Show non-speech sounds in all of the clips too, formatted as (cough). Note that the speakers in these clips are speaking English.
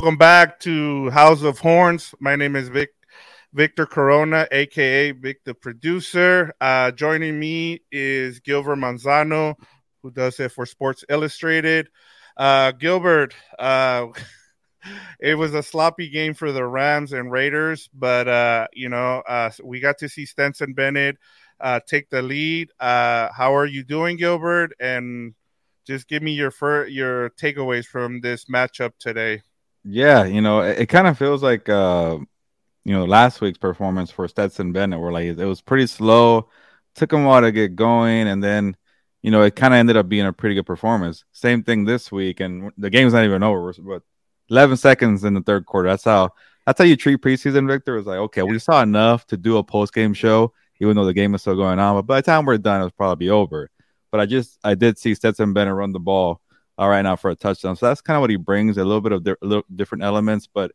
Welcome back to House of Horns. My name is Vic Victor Corona, aka Vic the producer. Uh, joining me is Gilbert Manzano, who does it for Sports Illustrated. Uh, Gilbert, uh, (laughs) it was a sloppy game for the Rams and Raiders, but uh, you know uh, we got to see Stetson Bennett uh, take the lead. How are you doing, Gilbert? And just give me your fir- your takeaways from this matchup today. Yeah, you know, it, it kind of feels like uh, you know last week's performance for Stetson Bennett, where like it was pretty slow, took him a while to get going, and then you know it kind of ended up being a pretty good performance. Same thing this week, and the game's not even over, but 11 seconds in the third quarter. That's how that's how you treat preseason. Victor was like, okay, we saw enough to do a post game show, even though the game is still going on. But by the time we're done, it'll probably be over. But I just I did see Stetson Bennett run the ball uh, right now for a touchdown. So that's kind of what he brings a little bit of di- little different elements. But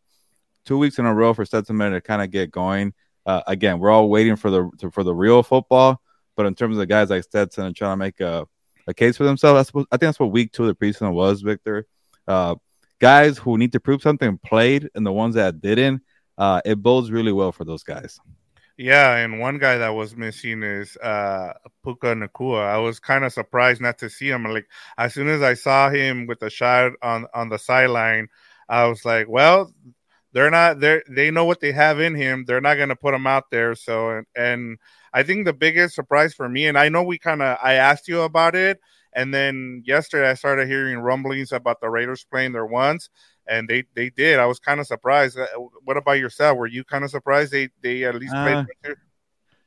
two weeks in a row for Stetson to kind of get going. Uh, again, we're all waiting for the to, for the real football. But in terms of the guys like Stetson and trying to make a, a case for themselves, I think that's what week two of the preseason was, Victor. Uh, guys who need to prove something played, and the ones that didn't, uh, it bodes really well for those guys. Yeah, and one guy that was missing is uh Puka Nacua. I was kind of surprised not to see him. Like as soon as I saw him with a shot on on the sideline, I was like, well, they're not they they know what they have in him. They're not going to put him out there. So and, and I think the biggest surprise for me, and I know we kind of I asked you about it, and then yesterday I started hearing rumblings about the Raiders playing their ones, and they they did. I was kind of surprised. Uh, what about yourself? Were you kind of surprised they they at least played? Uh,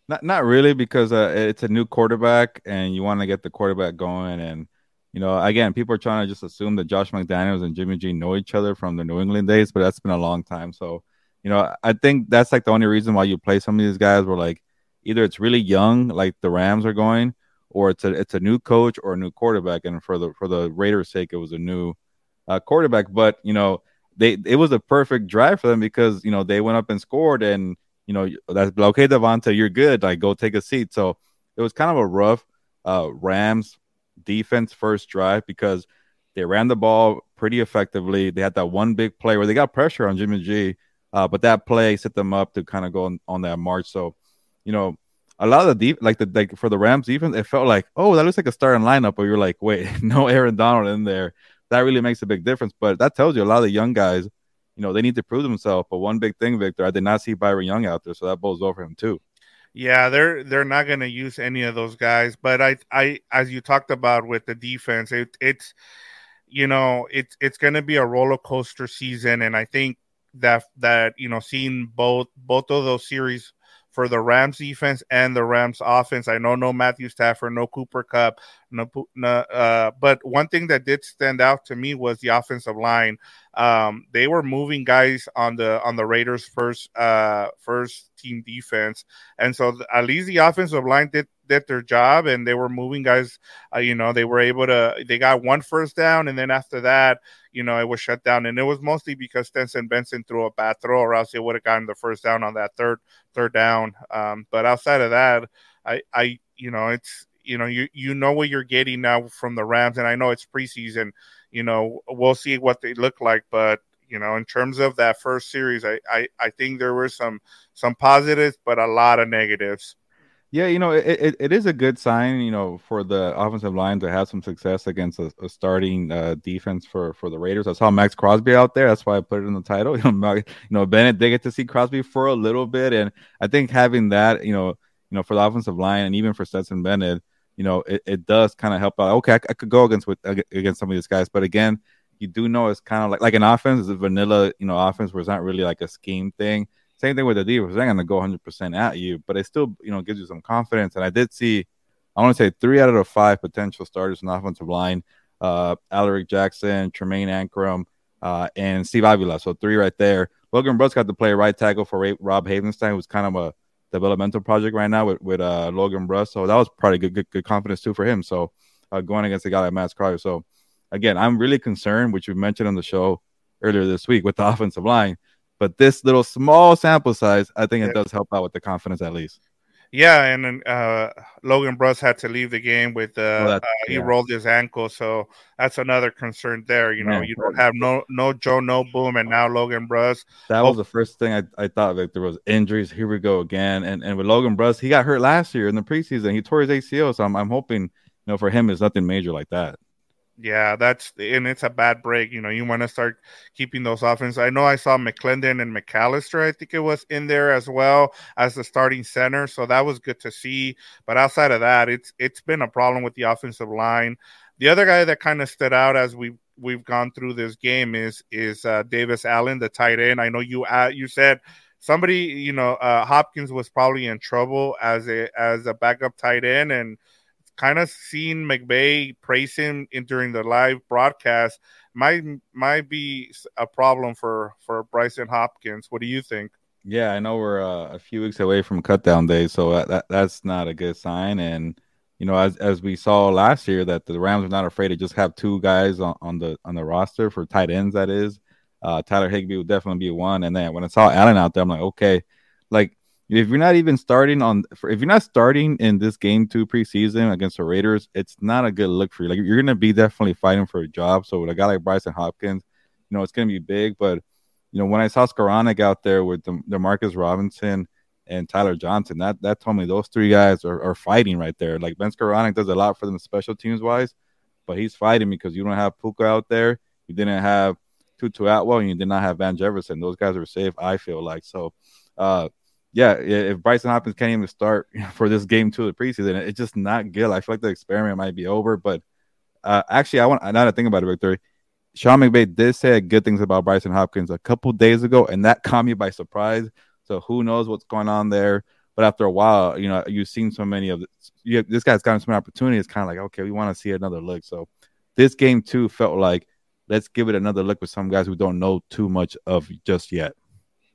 not not really because uh, it's a new quarterback and you want to get the quarterback going and you know again people are trying to just assume that Josh McDaniels and Jimmy G know each other from the New England days, but that's been a long time. So you know I think that's like the only reason why you play some of these guys were like either it's really young like the Rams are going or it's a it's a new coach or a new quarterback and for the for the Raiders sake it was a new uh, quarterback. But you know, they it was a perfect drive for them because you know they went up and scored, and you know that's okay, Davante, you're good. Like go take a seat. So it was kind of a rough uh, Rams defense first drive because they ran the ball pretty effectively. They had that one big play where they got pressure on Jimmy G, uh, but that play set them up to kind of go on, on that march. So, you know, a lot of the deep, like the like for the Rams defense, it felt like, oh, that looks like a starting lineup, but you're like, wait, (laughs) no Aaron Donald in there that really makes a big difference. But that tells you a lot of the young guys, you know, they need to prove themselves. But one big thing, Victor, I did not see Byron Young out there, so that bodes over him too. Yeah, they're they're not going to use any of those guys. But I I as you talked about with the defense, it, it's you know it's it's going to be a roller coaster season, and I think that that you know seeing both both of those series for the Rams defense and the Rams offense. I know no Matthew Stafford, no Cooper Kupp, no, no uh, but one thing that did stand out to me was the offensive line. Um, they were moving guys on the on the Raiders' first uh, first team defense, and so at least the offensive line did did their job and they were moving guys. Uh, you know, they were able to. They got one first down, and then after that, you know, it was shut down, and it was mostly because Stetson Benson threw a bad throw, or else they would have gotten the first down on that third third down. Um, but outside of that, I, I, you know, it's you know, you you know what you're getting now from the Rams, and I know it's preseason. You know, we'll see what they look like, but you know, in terms of that first series, I, I, I think there were some some positives, but a lot of negatives. Yeah, you know, it, it, it is a good sign, you know, for the offensive line to have some success against a, a starting uh, defense for for the Raiders. I saw Maxx Crosby out there. That's why I put it in the title. (laughs) You know, Bennett did get to see Crosby for a little bit, and I think having that, you know, you know, for the offensive line and even for Stetson Bennett, you know, it, it does kind of help out. Okay, I, I, could go against with against some of these guys, but again, you do know it's kind of like like an offense is a vanilla, you know, offense where it's not really like a scheme thing same thing with the defense. They're going to go 100% at you, but it still, you know, gives you some confidence. And I did see, I want to say three out of the five potential starters in the offensive line uh, Alaric Jackson, Tremaine Anchrum, uh, and Steve Avila. So three right there. Logan Bruss got to play right tackle for Rob Havenstein, who's kind of a developmental project right now with, with uh, Logan Bruss. So that was probably good, good, good confidence too for him. So uh, going against a guy like Matt Crowder. So again, I'm really concerned, which we mentioned on the show earlier this week with the (laughs) offensive line but this little small sample size, I think it does help out with the confidence at least. Yeah, and then uh, Logan Bruss had to leave the game with uh, well, uh, he yeah. rolled his ankle, so that's another concern there. You know, Man, you don't have no no Joe Noteboom, and now Logan Bruss. That was the first thing I, I thought like there was injuries. Here we go again, and and with Logan Bruss, he got hurt last year in the preseason. He tore his ACL, so I'm I'm hoping you know for him it's nothing major like that. Yeah, that's and it's a bad break. You know, you want to start keeping those offenses. I know I saw McClendon and McAllister, I think it was in there as well as the starting center, so that was good to see. But outside of that, it's it's been a problem with the offensive line. The other guy that kind of stood out as we we've, we've gone through this game is is uh, Davis Allen, the tight end. I know you uh, you said somebody, you know, uh, Hopkins was probably in trouble as a as a backup tight end and kind of seeing McVay praise him in, during the live broadcast might might be a problem for for Brycen Hopkins. What do you think? Yeah, I know we're uh, a few weeks away from cutdown day, so that, that that's not a good sign. And you know, as as we saw last year, that the Rams are not afraid to just have two guys on, on the on the roster for tight ends. That is, uh, Tyler Higbee would definitely be one. And then when I saw Allen out there, I'm like, okay, like if you're not even starting on if you're not starting in this game two preseason against the Raiders, it's not a good look for you. Like you're gonna be definitely fighting for a job. So with a guy like Brycen Hopkins, you know, it's gonna be big. But you know, when I saw Skowronek out there with the, the Marcus Robinson and Tyler Johnson, that that told me those three guys are, are fighting right there. Like Ben Skowronek does a lot for them special teams wise, but he's fighting because you don't have Puka out there, you didn't have Tutu Atwell, and you did not have Van Jefferson. Those guys are safe, I feel like. So uh yeah, if Brycen Hopkins can't even start (laughs) for this game of the preseason, it's just not good. I feel like the experiment might be over. But uh, actually, I want now to think about it, Victor. Sean McVay did say good things about Brycen Hopkins a couple days ago, and that caught me by surprise. So who knows what's going on there? But after a while, you know, you've seen so many of this, this guy's gotten so many opportunities. Kind of like, okay, we want to see another look. So this game too felt like let's give it another look with some guys who don't know too much of just yet.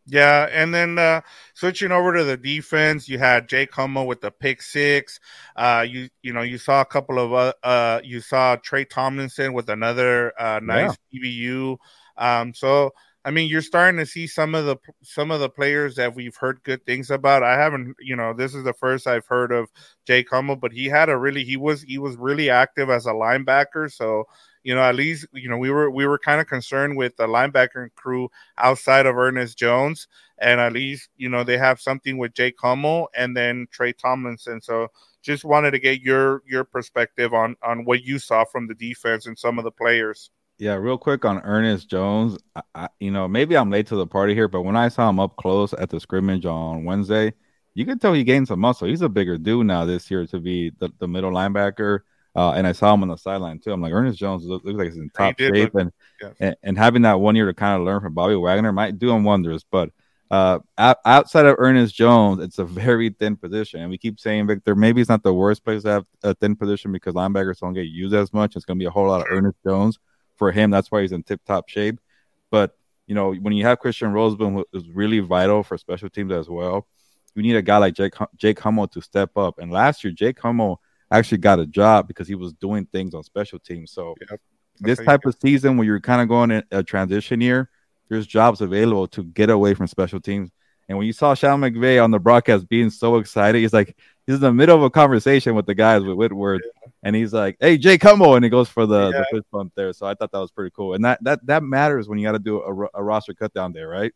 Yeah, and then uh, switching over to the defense, you had Jake Hummel with the pick six. Uh, you you know you saw a couple of uh, uh you saw Tre Tomlinson with another uh, nice yeah. PBU. Um, so I mean, you're starting to see some of the some of the players that we've heard good things about. I haven't, you know, this is the first I've heard of Jake Hummel, but he had a really he was he was really active as a linebacker. So you know, at least you know we were we were kind of concerned with the linebacker crew outside of Ernest Jones, and at least you know they have something with Jake Hummel and then Tre Tomlinson. So just wanted to get your your perspective on on what you saw from the defense and some of the players. Yeah, real quick on Ernest Jones. I, I, you know, maybe I'm late to the party here, but when I saw him up close at the scrimmage on Wednesday, you could tell he gained some muscle. He's a bigger dude now this year to be the, the middle linebacker. Uh, and I saw him on the sideline too. I'm like, Ernest Jones looks, looks like he's in top he shape, look, and, yes. and, and having that one year to kind of learn from Bobby Wagner might do him wonders. But uh, outside of Ernest Jones, it's a very thin position, and we keep saying Victor, maybe it's not the worst place to have a thin position because linebackers don't get used as much. It's going to be a whole lot of Ernest Jones for him. That's why he's in tip top shape. But you know, when you have Christian Rozeboom, who is really vital for special teams as well, you need a guy like Jake Jake Hummel to step up. And last year, Jake Hummel actually got a job because he was doing things on special teams. So yep. this type of season when you're kind of going in a transition year, there's jobs available to get away from special teams. And when you saw Sean McVay on the broadcast being so excited, he's like, he's in the middle of a conversation with the guys with Whitworth, yeah. and he's like, "Hey, Jay, come on!" And he goes for the, yeah. the fist bump there. So I thought that was pretty cool, and that that that matters when you got to do a, a roster cut down there, right?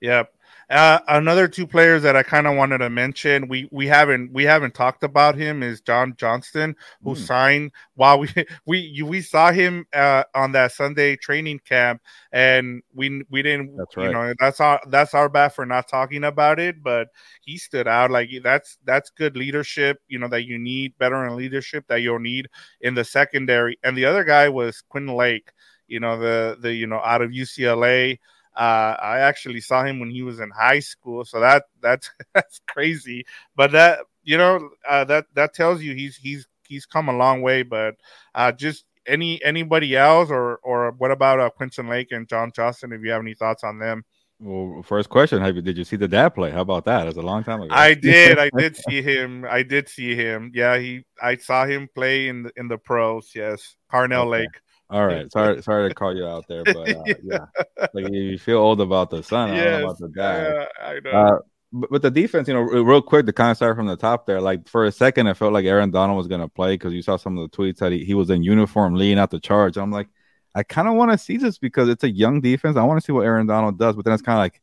Yep. Uh, another two players that I kind of wanted to mention, we we haven't we haven't talked about him is John Johnson, who mm. signed while we (laughs) we we saw him uh, on that Sunday training camp, and we we didn't. That's right. You know, that's our that's our bad for not talking about it, but he stood out like that's that's good leadership. You know that you need better in leadership that you'll need in the secondary, and the other guy was Quinn Lake. You know the the you know out of UCLA. Uh, I actually saw him when he was in high school, so that that's (laughs) that's crazy. But that you know uh, that that tells you he's he's he's come a long way. But uh, just any anybody else, or or what about uh, Quentin Lake and John Johnson? If you have any thoughts on them. Well, first question: Have you did you see the dad play? How about that? It's a long time ago. I did. I did (laughs) see him. I did see him. Yeah, he. I saw him play in the in the pros. Yes, Carnell okay. Lake. All right, (laughs) sorry, sorry to call you out there, but uh, yeah, like you feel old about the son, I yes, about the guy. Yeah, I know. Uh, but, but the defense, you know, real quick to kind of start from the top there. Like for a second, it felt like Aaron Donald was going to play because you saw some of the tweets that he, he was in uniform leading out the charge. I'm like, I kind of want to see this because it's a young defense. I want to see what Aaron Donald does. But then it's kind of like,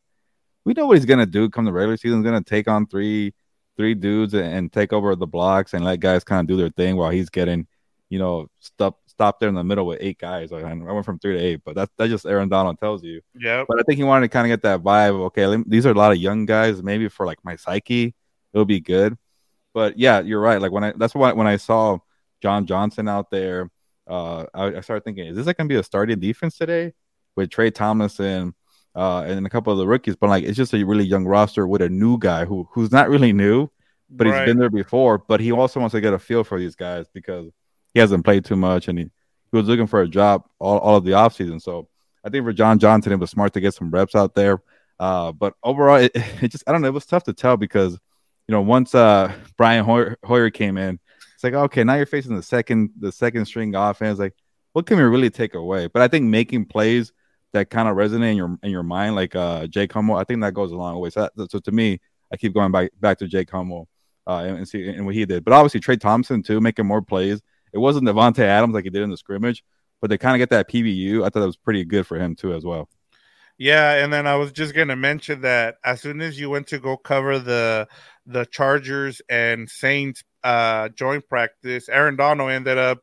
we know what he's going to do come the regular season. He's going to take on three three dudes and, and take over the blocks and let guys kind of do their thing while he's getting, you know, stuff stop there in the middle with eight guys. I went from three to eight, but that's that's just Aaron Donald tells you. Yeah. But I think he wanted to kind of get that vibe. Of, okay, these are a lot of young guys. Maybe for like my psyche, it'll be good. But yeah, you're right. Like when I that's why when I saw John Johnson out there, uh, I, I started thinking, is this like gonna be a starting defense today with Tre Tomlinson? Uh, and a couple of the rookies, but like it's just a really young roster with a new guy who who's not really new, but right. he's been there before. But he also wants to get a feel for these guys because he hasn't played too much and he, he was looking for a job all, all of the offseason. So I think for John Johnson, it was smart to get some reps out there. Uh, but overall, (laughs) it, it, just, I don't know, it was tough to tell because, you know, once uh, Brian Hoyer, Hoyer came in, it's like, okay, now you're facing the second, the second string offense. Like, what can we really take away? But I think making plays that kind of resonate in your in your mind, like uh, Jake Hummel, I think that goes a long way. So, that, so to me, I keep going back back to Jake Hummel uh, and, and see and what he did. But obviously Trey Thompson too, making more plays. It wasn't Davante Adams like he did in the scrimmage, but they kind of get that PBU. I thought that was pretty good for him too as well. Yeah, and then I was just gonna mention that as soon as you went to go cover the the Chargers and Saints uh joint practice, Aaron Donald ended up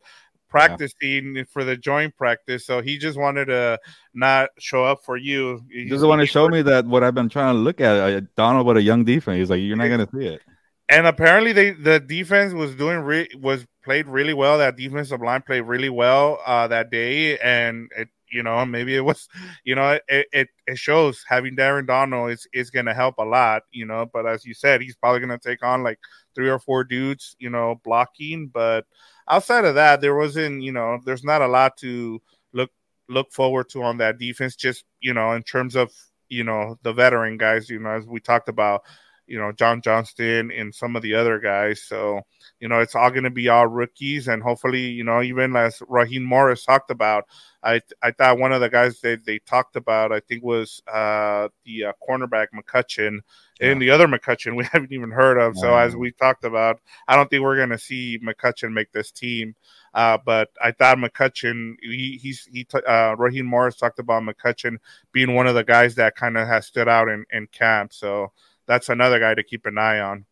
practicing yeah. for the joint practice, so he just wanted to not show up for you. He just want to show me that what I've been trying to look at. Uh, Donald with a young defense. He's like, you're not gonna see it. And apparently, they the defense was doing re- was played really well. That defensive line played really well uh, that day, and it, you know maybe it was, you know, it it, it shows having Aaron Donald is is going to help a lot, you know. But as you said, he's probably going to take on like three or four dudes, you know, blocking. But outside of that, there wasn't, you know, there's not a lot to look look forward to on that defense. Just you know, in terms of you know the veteran guys, you know, as we talked about you know John Johnson and some of the other guys. So you know it's all going to be all rookies, and hopefully you know even as Raheem Morris talked about, I I thought one of the guys that they talked about I think was uh, the uh, cornerback McCutcheon. Yeah. And the other McCutcheon we (laughs) haven't even heard of. So as we talked about, I don't think we're going to see McCutcheon make this team. Uh, but I thought McCutcheon, he, he's he uh, Raheem Morris talked about McCutcheon being one of the guys that kind of has stood out in, in camp. So that's another guy to keep an eye on.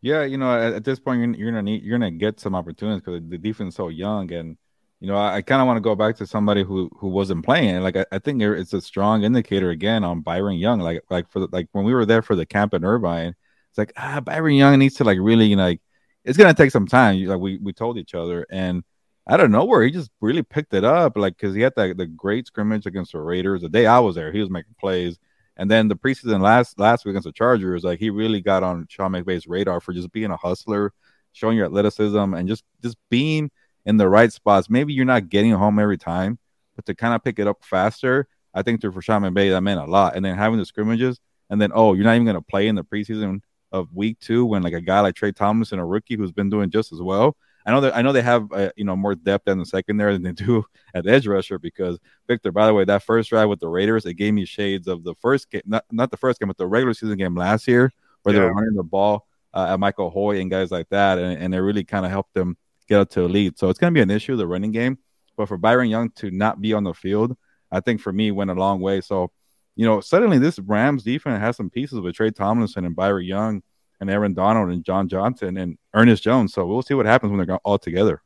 Yeah, you know, at, at this point, you're, you're, gonna need you're gonna get some opportunities because the defense is so young, and you know, I, I kind of want to go back to somebody who who wasn't playing. Like, I, I, think it's a strong indicator again on Byron Young. Like, like for the, like when we were there for the camp in Irvine, it's like ah, Byron Young needs to like really you know, like it's gonna take some time. Like we we told each other, and I don't know where he just really picked it up. Like, because he had that the great scrimmage against the Raiders. The day I was there, he was making plays. And then the preseason last last week against the Chargers, like he really got on Sean McVay's radar for just being a hustler, showing your athleticism, and just just being in the right spots. Maybe you're not getting home every time, but to kind of pick it up faster, I think for Sean McVay that meant a lot. And then having the scrimmages, and then oh, you're not even going to play in the preseason of week two when like a guy like Trey Thomas and a rookie who's been doing just as well. I know that I know they have uh, you know more depth in the secondary than they do (laughs) at edge rusher because Victor. By the way, that first drive with the Raiders, it gave me shades of the first game, not not the first game, but the regular season game last year where yeah. they were running the ball uh, at Michael Hoy and guys like that, and, and it really kind of helped them get up to a lead. So it's going to be an issue the running game, but for Byron Young to not be on the field, I think for me went a long way. So you know, suddenly this Rams defense has some pieces with Tre Tomlinson and Byron Young and Aaron Donald and John Johnson and Ernest Jones. So we'll see what happens when they're all together.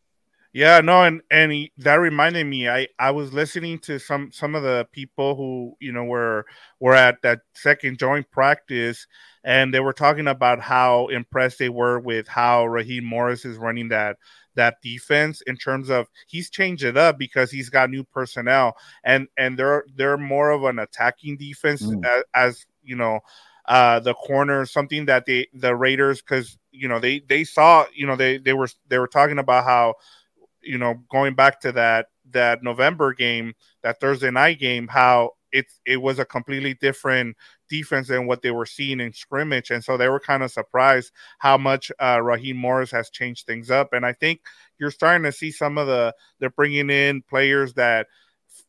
Yeah, no, and and he, that reminded me. I I was listening to some some of the people who you know were were at that second joint practice, and they were talking about how impressed they were with how Raheem Morris is running that that defense in terms of he's changed it up because he's got new personnel and and they're they're more of an attacking defense mm. as, as you know uh, the corner, something that they the Raiders because you know they they saw you know they they were they were talking about how you know going back to that that November game, that Thursday night game, how it it was a completely different defense than what they were seeing in scrimmage, and so they were kind of surprised how much uh, Raheem Morris has changed things up. And I think you're starting to see some of the they're bringing in players that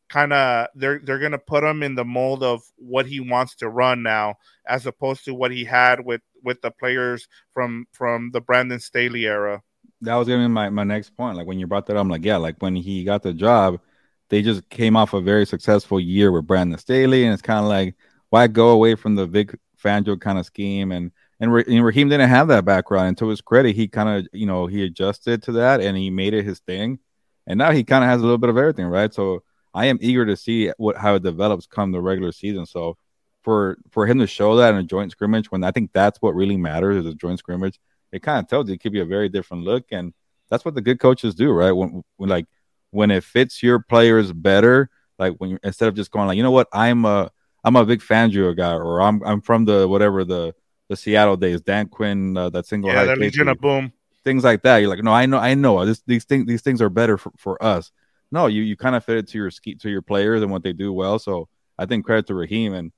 kind of they're they're gonna put him in the mold of what he wants to run now, as opposed to what he had with with the players from from the Brandon Staley era. That was gonna be my, my next point. Like when you brought that up, I'm like, yeah, like when he got the job, they just came off a very successful year with Brandon Staley, and it's kind of like why go away from the Vic Fangio kind of scheme and and, Raheem didn't have that background. And to his credit, he kind of you know he adjusted to that and he made it his thing. And now he kind of has a little bit of everything, right? So I am eager to see what how it develops come the regular season. So for for him to show that in a joint scrimmage when I think that's what really matters is a joint scrimmage, it kind of tells you it could be a very different look, and that's what the good coaches do, right? When, when like when it fits your players better, like when you instead of just going like, you know what, I'm a I'm a big Fangio guy, or I'm I'm from the whatever the the Seattle days, Dan Quinn, uh, that single yeah, that Legion of Boom, things like that. You're like, no, I know, I know, this, these things these things are better for, for us no, you you kind of fit it to your ski to your players and what they do well. So I think credit to Raheem, and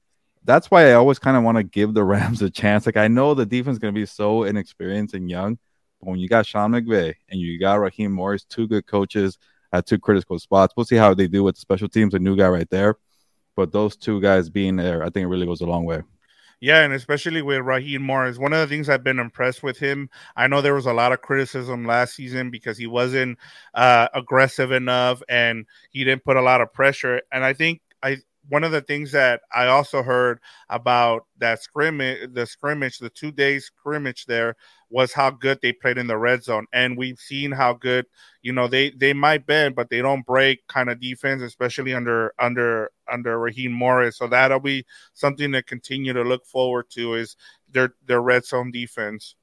that's why I always kind of want to give the (laughs) Rams a chance. Like I know the defense is going to be so inexperienced and young, but when you got Sean McVay and you got Raheem Morris, two good coaches at two critical spots, we'll see how they do with the special teams. A new guy right there, but those two guys being there, I think it really goes a long way. Yeah, and especially with Raheem Morris, one of the things I've been impressed with him. I know there was a lot of criticism last season because he wasn't uh, aggressive enough and he didn't put a lot of pressure. And I think I one of the things that I also heard about that scrimmage, the scrimmage, the two days scrimmage there was how good they played in the red zone, and we've seen how good you know they they might bend, but they don't break kind of defense, especially under under under Raheem Morris. So that'll be something to continue to look forward to is their their red zone defense.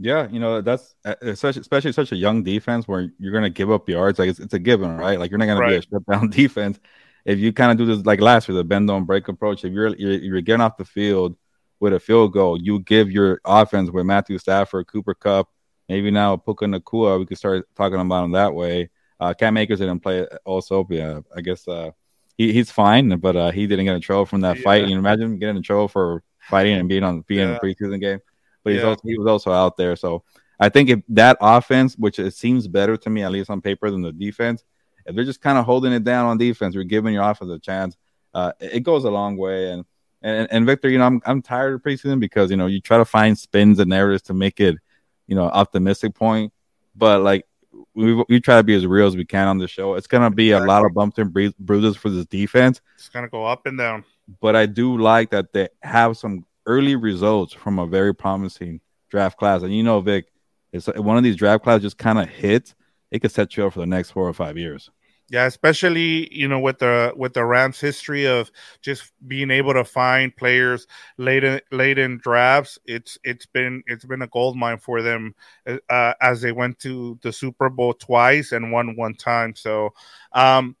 Yeah, you know that's uh, especially especially such a young defense where you're going to give up yards. Like it's, it's a given, right? Like you're not going right. to be a shutdown (laughs) defense if you kind of do this like last year, the bend don't break approach. If you're, you're you're getting off the field with a field goal, you give your offense with Matthew Stafford, Cooper Kupp, maybe now Puka Nacua. We could start talking about him that way. Uh, Cam Akers didn't play also. Yeah, I guess uh, he, he's fine, but uh, he didn't get in trouble from that yeah. fight. You imagine getting in trouble for fighting and being on being yeah. in a preseason game. But he's yeah. also, he was also out there. So I think if that offense, which it seems better to me, at least on paper, than the defense, if they're just kind of holding it down on defense, we're giving your offense a chance. Uh, it goes a long way. And and and Victor, you know, I'm I'm tired of preseason because you know you try to find spins and narratives to make it, you know, optimistic point, but like we we try to be as real as we can on the show. It's gonna be a lot of bumps and bruises for this defense. It's gonna go up and down. But I do like that they have some early results from a very promising draft class, and you know, Vic, it's one of these draft classes just kind of hits. It could set you up for the next four or five years. Yeah, especially you know with the with the Rams' history of just being able to find players late in late in drafts, it's it's been it's been a gold mine for them uh, as they went to the Super Bowl twice and won one time. So, um,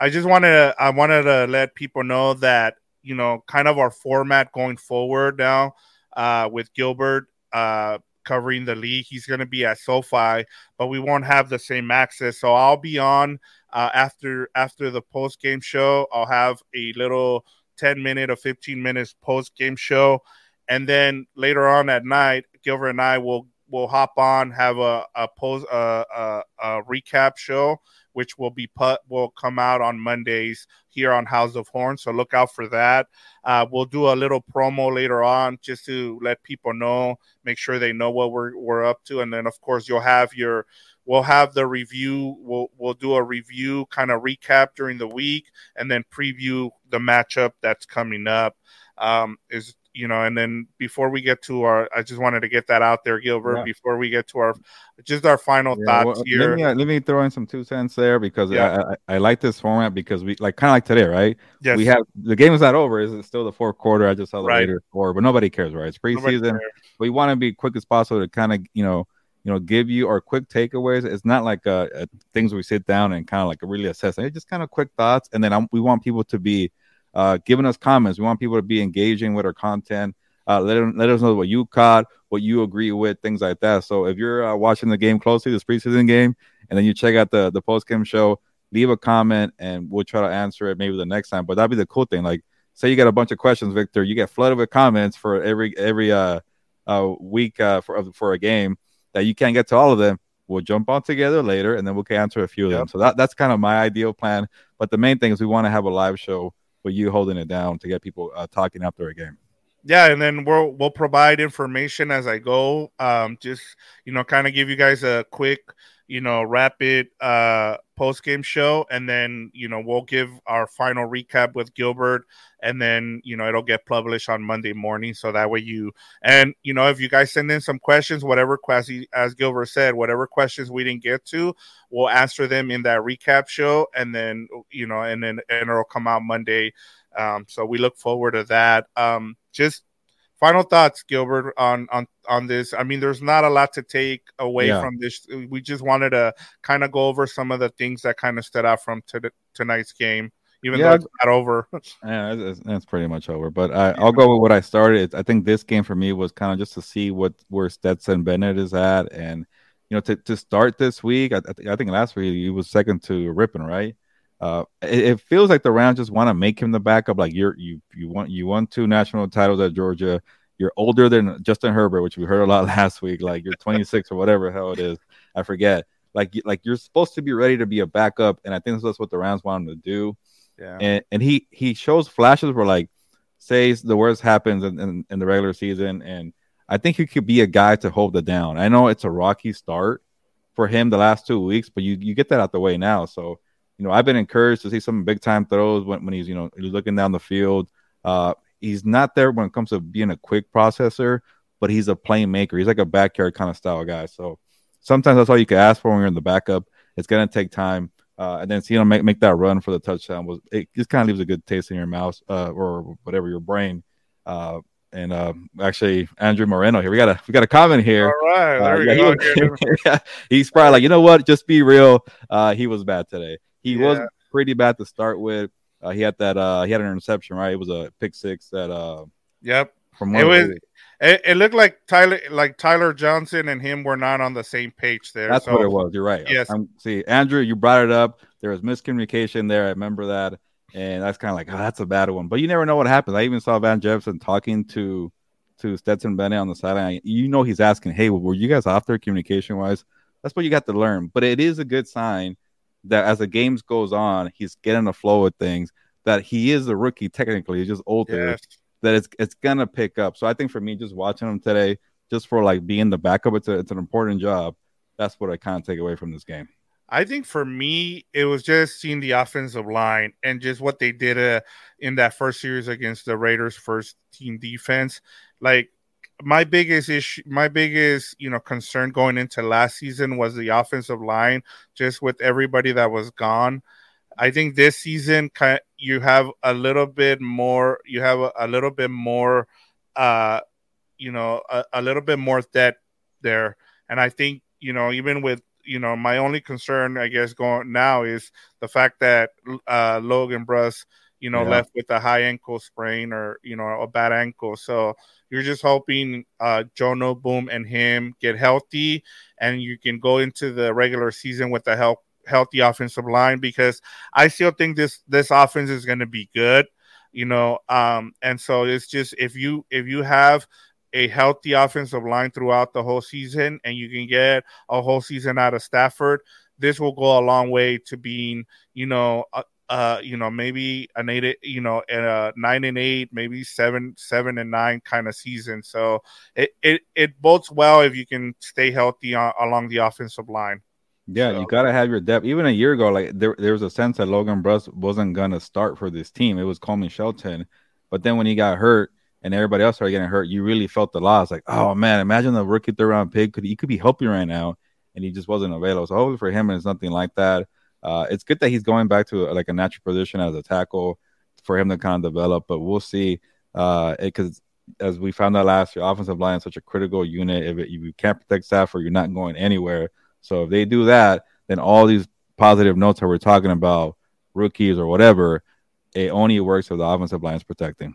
I just wanted to, I wanted to let people know that you know kind of our format going forward now uh, with Gilbert. Uh, covering the league. He's going to be at SoFi, but we won't have the same access. So I'll be on uh, after after the post game show. I'll have a little ten minute or fifteen minutes post game show, and then later on at night, Gilbert and I will will hop on have a a post a, a, a recap show which will be put will come out on Mondays here on House of Horns. So look out for that. Uh, we'll do a little promo later on just to let people know, make sure they know what we're we're up to, and then of course you'll have your we'll have the review. We'll we'll do a review kind of recap during the week, and then preview the matchup that's coming up. Um, is you know, and then before we get to our, I just wanted to get that out there, Gilbert. Yeah. Before we get to our, just our final yeah, thoughts well, here. Let me, uh, let me, throw in some two cents there because yeah. I, I, I, like this format because we like kind of like today, right? Yes. We have the game is not over. Is it still the fourth quarter? I just saw the right. later score, but nobody cares, right? It's preseason. We want to be quick as possible to kind of you know you know give you our quick takeaways. It's not like uh, uh things we sit down and kind of like really assess. It's just kind of quick thoughts, and then I'm, we want people to be uh, giving us comments. We want people to be engaging with our content. Uh, let, them, let us know what you caught, what you agree with, things like that. So if you're uh, watching the game closely, this preseason game, and then you check out the the post game show, leave a comment and we'll try to answer it maybe the next time. But that'd be the cool thing. Like, say you got a bunch of questions, Victor, you get flooded with comments for every every uh, uh week uh, for for a game that you can't get to all of them. We'll jump on together later, and then we can answer a few of yep. them. So that, that's kind of my ideal plan. But the main thing is we want to have a live show with you holding it down to get people uh, talking after a game. Yeah, and then we'll we'll provide information as I go. Um, just you know, kind of give you guys a quick you know, rapid uh, post game show, and then you know we'll give our final recap with Gilbert, and then you know it'll get published on Monday morning, so that way you and you know if you guys send in some questions, whatever questions as Gilbert said, whatever questions we didn't get to, we'll answer them in that recap show, and then you know, and then and it'll come out Monday. Um, so we look forward to that. Um, just final thoughts, Gilbert, on on on this. I mean, there's not a lot to take away yeah. from this. We just wanted to kind of go over some of the things that kind of stood out from tonight's game, even yeah. though it's not over. (laughs) yeah, it's, it's, pretty much over. But I, will go with what I started. I think this game for me was kind of just to see what where Stetson Bennett is at, and you know, to to start this week. I, I think last week he was second to Rypien, right? Uh, it, it, feels like the Rams just want to make him the backup. Like you're you you want you won two national titles at Georgia. You're older than Justin Herbert, which we heard a lot (laughs) last week. Like you're 26 or whatever hell it is. I forget. Like like you're supposed to be ready to be a backup, and I think that's what the Rams want him to do. Yeah. And and he he shows flashes where like says the worst happens in, in, in the regular season, and I think he could be a guy to hold it down. I know it's a rocky start for him the last two weeks, but you you get that out the way now. So you know, I've been encouraged to see some big time throws when, when he's, you know, looking down the field. Uh, he's not there when it comes to being a quick processor, but he's a playmaker. He's like a backyard kind of style guy. So sometimes that's all you can ask for when you're in the backup. It's gonna take time. Uh, and then seeing him make, make that run for the touchdown was it just kind of leaves a good taste in your mouth uh, or whatever your brain. Uh, and uh, actually, Andrew Moreno here. We got a we got a comment here. All right, there uh, yeah, we go. (laughs) he's probably like, you know what? Just be real. Uh, he was bad today. He yeah. was pretty bad to start with. Uh, he had that. Uh, he had an interception, right? It was a pick six that. Uh, yep. From it was. It, it, looked like Tyler, like Tyler Johnson and him were not on the same page there. That's so, what it was. You're right. Yes. I'm, see, Andrew, you brought it up. There was miscommunication there. I remember that, and that's kind of like, oh, that's a bad one. But you never know what happens. I even saw Van Jefferson talking to to Stetson Bennett on the sideline. You know, he's asking, "Hey, were you guys off there communication wise?" That's what you got to learn. But it is a good sign that as the games goes on, he's getting a flow of things. That he is a rookie technically, he's just older. Yes. That it's it's gonna pick up. So I think for me, just watching him today, just for like being the backup, it's a, it's an important job. That's what I kind of take away from this game. I think for me, it was just seeing the offensive line and just what they did uh, in that first series against the Raiders' first team defense. Like my biggest issue, my biggest you know concern going into last season was the offensive line, just with everybody that was gone. I think this season you have a little bit more. You have a, a little bit more, uh, you know, a, a little bit more depth there, and I think you know even with you know my only concern, I guess, going now is the fact that uh, Logan Bruss, you know, yeah. left with a high ankle sprain or you know a bad ankle, so you're just hoping uh, Joe Noteboom and him get healthy, and you can go into the regular season with a help, healthy offensive line because I still think this this offense is going to be good, you know. Um, and so it's just if you if you have a healthy offensive line throughout the whole season, and you can get a whole season out of Stafford, this will go a long way to being, you know, uh, you know, maybe an eight, you know, a nine and eight, maybe seven, seven and nine kind of season. So it it it bodes well if you can stay healthy on, along the offensive line. Yeah, so. you gotta have your depth. Even a year ago, like there, there was a sense that Logan Bruss wasn't gonna start for this team. It was Coleman Shelton, but then when he got hurt and everybody else started getting hurt, you really felt the loss. Like, oh man, imagine the rookie third round pick could he could be helping right now, and he just wasn't available. So hopefully for him, it's nothing like that. Uh, it's good that he's going back to like a natural position as a tackle for him to kind of develop, but we'll see. Because uh, as we found out last year, offensive line is such a critical unit. If, it, if you can't protect Stafford, you're not going anywhere. So if they do that, then all these positive notes that we're talking about, rookies or whatever, it only works if the offensive line is protecting.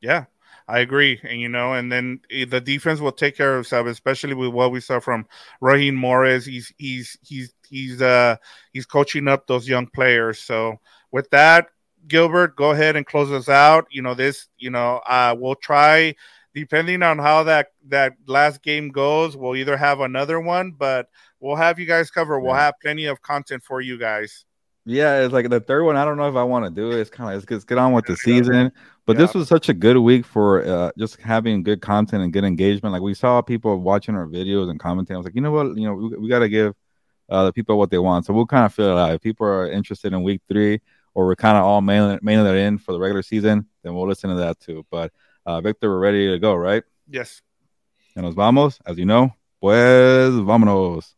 Yeah, I agree, and you know, and then the defense will take care of itself, especially with what we saw from Raheem Morris. He's he's he's he's uh he's coaching up those young players. So with that, Gilbert, go ahead and close us out. You know this. You know, uh, we'll try depending on how that that last game goes, we'll either have another one, but we'll have you guys cover. We'll Yeah. have plenty of content for you guys. Yeah, it's like the third one. I don't know if I want to do it. It's kind of let's, let's get on with the season. But Yeah. this was such a good week for uh, just having good content and good engagement. Like we saw people watching our videos and commenting. I was like, you know what? You know, we, we got to give uh, the people what they want. So we'll kind of feel it out. If people are interested in week three, or we're kind of all mailing mailing it in for the regular season, then we'll listen to that too. But uh, Victor, we're ready to go, right? Yes. And nos vamos, as you know, pues vámonos.